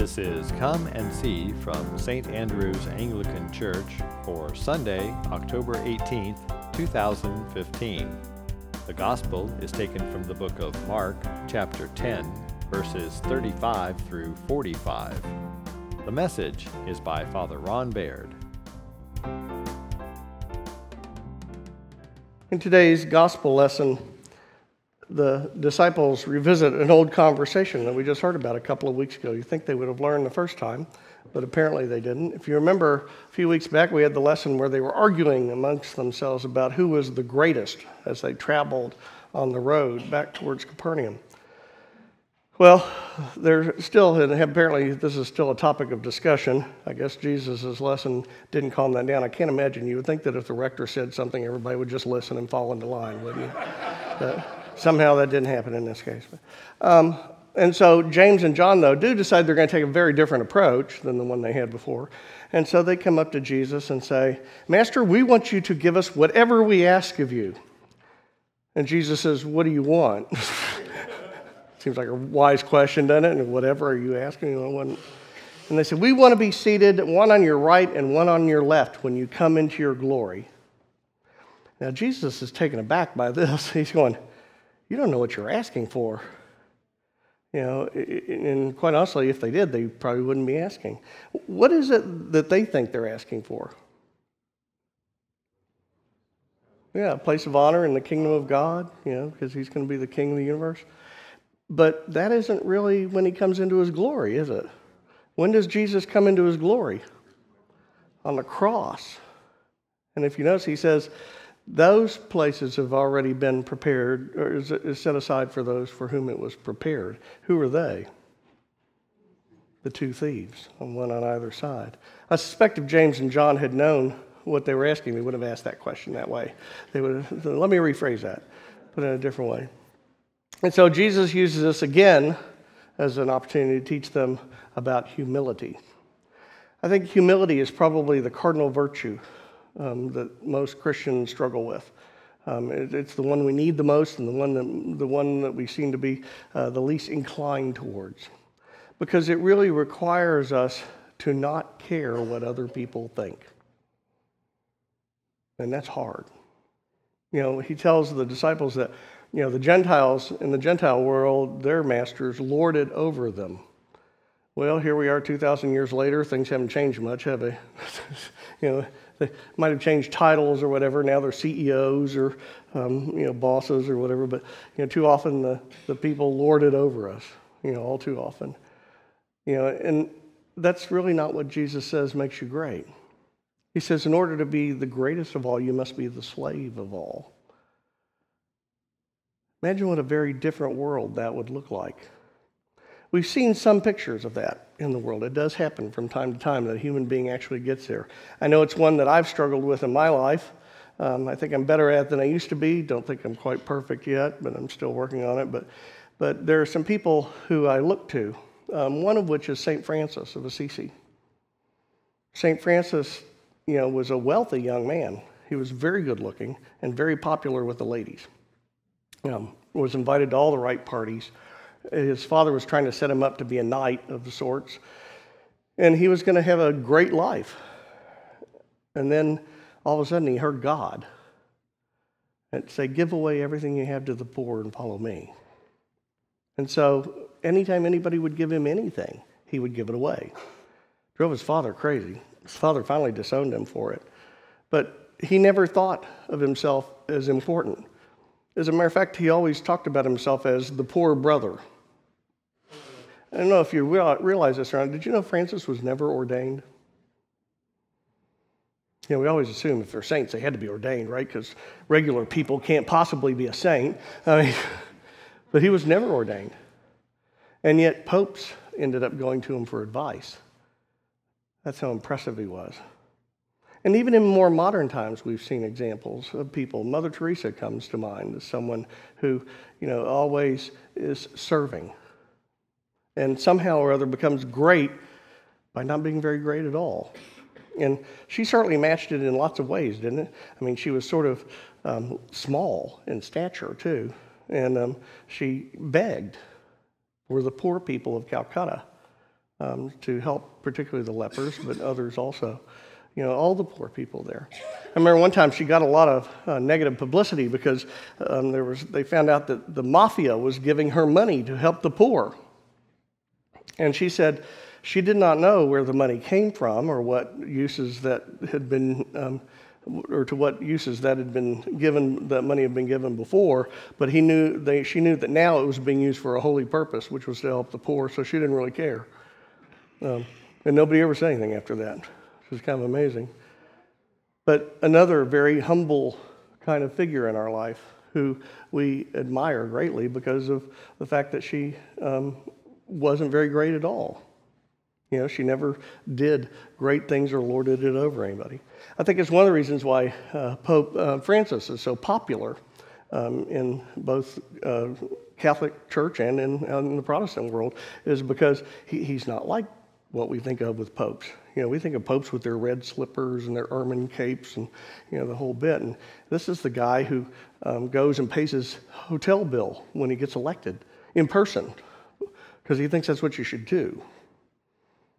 This is Come and See from St. Andrew's Anglican Church for Sunday, October 18th, 2015. The Gospel is taken from the book of Mark, chapter 10, verses 35 through 45. The message is by Father Ron Baird. In today's gospel lesson, the disciples revisit an old conversation that we just heard about a couple of weeks ago. You think they would have learned the first time, but apparently they didn't. If you remember, a few weeks back, we had the lesson where they were arguing amongst themselves about who was the greatest as they traveled on the road back towards Capernaum. Well, they're still, and apparently this is still a topic of discussion. I guess Jesus' lesson didn't calm that down. I can't imagine. You would think that if the rector said something, everybody would just listen and fall into line, wouldn't you? Somehow that didn't happen in this case. Um, and so James and John, though, do decide they're going to take a very different approach than the one they had before. And so they come up to Jesus and say, Master, we want you to give us whatever we ask of you. And Jesus says, What do you want? Seems like a wise question, doesn't it? And whatever are you asking? And they said, We want to be seated, one on your right and one on your left, when you come into your glory. Now, Jesus is taken aback by this. He's going, You don't know what you're asking for. You know, and quite honestly, if they did, they probably wouldn't be asking. What is it that they think they're asking for? Yeah, a place of honor in the kingdom of God, you know, because he's going to be the king of the universe. But that isn't really when he comes into his glory, is it? When does Jesus come into his glory? On the cross. And if you notice, he says, those places have already been prepared, or is set aside for those for whom it was prepared. Who are they? The two thieves, one on either side. I suspect if James and John had known what they were asking, they would have asked that question that way. They would have, let me rephrase that, put it in a different way. And so Jesus uses this again as an opportunity to teach them about humility. I think humility is probably the cardinal virtue um, that most Christians struggle with. Um, it, it's the one we need the most and the one that, the one that we seem to be uh, the least inclined towards. Because it really requires us to not care what other people think. And that's hard. You know, he tells the disciples that you know, the Gentiles in the Gentile world, their masters lorded over them. Well, here we are 2,000 years later. Things haven't changed much, have they? you know, they might have changed titles or whatever. Now they're CEOs or, um, you know, bosses or whatever. But, you know, too often the, the people lord it over us, you know, all too often. You know, and that's really not what Jesus says makes you great. He says, in order to be the greatest of all, you must be the slave of all. Imagine what a very different world that would look like. We've seen some pictures of that in the world. It does happen from time to time that a human being actually gets there. I know it's one that I've struggled with in my life. Um, I think I'm better at than I used to be. Don't think I'm quite perfect yet, but I'm still working on it. But, but there are some people who I look to, um, one of which is St. Francis of Assisi. St. Francis, you know, was a wealthy young man. He was very good looking and very popular with the ladies um, was invited to all the right parties. His father was trying to set him up to be a knight of the sorts, and he was going to have a great life. And then all of a sudden he heard God and say, Give away everything you have to the poor and follow me. And so anytime anybody would give him anything, he would give it away. Drove his father crazy. His father finally disowned him for it. But he never thought of himself as important. As a matter of fact, he always talked about himself as the poor brother. I don't know if you realize this or not. Did you know Francis was never ordained? You know, we always assume if they're saints, they had to be ordained, right? Because regular people can't possibly be a saint. I mean, but he was never ordained. And yet, popes ended up going to him for advice. That's how impressive he was. And even in more modern times, we've seen examples of people. Mother Teresa comes to mind as someone who, you know, always is serving and somehow or other becomes great by not being very great at all. And she certainly matched it in lots of ways, didn't it? I mean, she was sort of um, small in stature, too. And um, she begged for the poor people of Calcutta um, to help, particularly the lepers, but others also. You know, all the poor people there. I remember one time she got a lot of uh, negative publicity because um, there was, they found out that the mafia was giving her money to help the poor. And she said she did not know where the money came from or what uses that had been, um, or to what uses that had been given, that money had been given before. But he knew, they, she knew that now it was being used for a holy purpose, which was to help the poor. So she didn't really care. Um, and nobody ever said anything after that, which kind of amazing. But another very humble kind of figure in our life who we admire greatly because of the fact that she um, wasn't very great at all. You know, she never did great things or lorded it over anybody. I think it's one of the reasons why uh, Pope uh, Francis is so popular um, in both uh, Catholic Church and in, in, the Protestant world, is because he, he's not like what we think of with popes. You know, we think of popes with their red slippers and their ermine capes and, you know, the whole bit. And this is the guy who um, goes and pays his hotel bill when he gets elected in person because he thinks that's what you should do.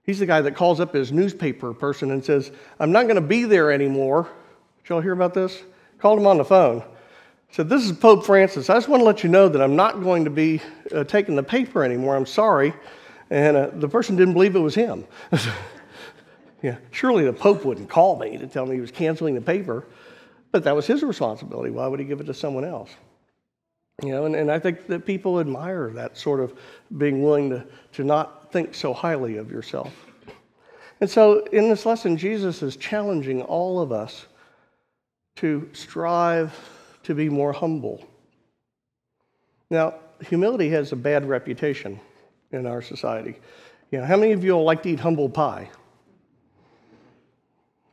He's the guy that calls up his newspaper person and says, I'm not going to be there anymore. Did y'all hear about this? Called him on the phone. Said, This is Pope Francis. I just want to let you know that I'm not going to be uh, taking the paper anymore. I'm sorry. And uh, the person didn't believe it was him. yeah, surely the Pope wouldn't call me to tell me he was canceling the paper, but that was his responsibility. Why would he give it to someone else? You know, and, and I think that people admire that sort of being willing to, to not think so highly of yourself. And so in this lesson, Jesus is challenging all of us to strive to be more humble. Now, humility has a bad reputation in our society. You know, how many of you all like to eat humble pie?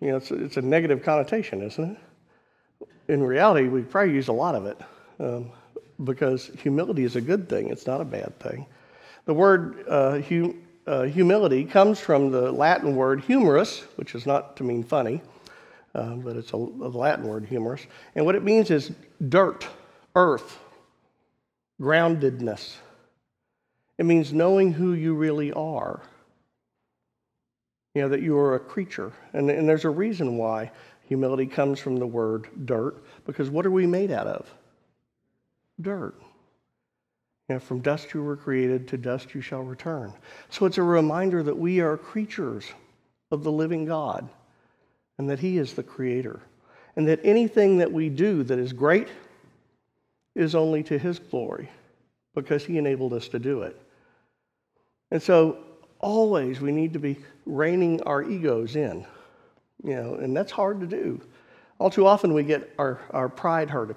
You know, it's, it's a negative connotation, isn't it? In reality, we probably use a lot of it um, because humility is a good thing, it's not a bad thing. The word uh, hum, uh, humility comes from the Latin word humorous, which is not to mean funny, uh, but it's a, a Latin word, humorous. And what it means is dirt, earth, groundedness. It means knowing who you really are. You know, that you are a creature. And, and there's a reason why humility comes from the word dirt, because what are we made out of? Dirt. You know, from dust you were created, to dust you shall return. So it's a reminder that we are creatures of the living God and that He is the creator. And that anything that we do that is great is only to His glory because He enabled us to do it. And so always we need to be reining our egos in, you know, and that's hard to do. All too often we get our, our pride hurt.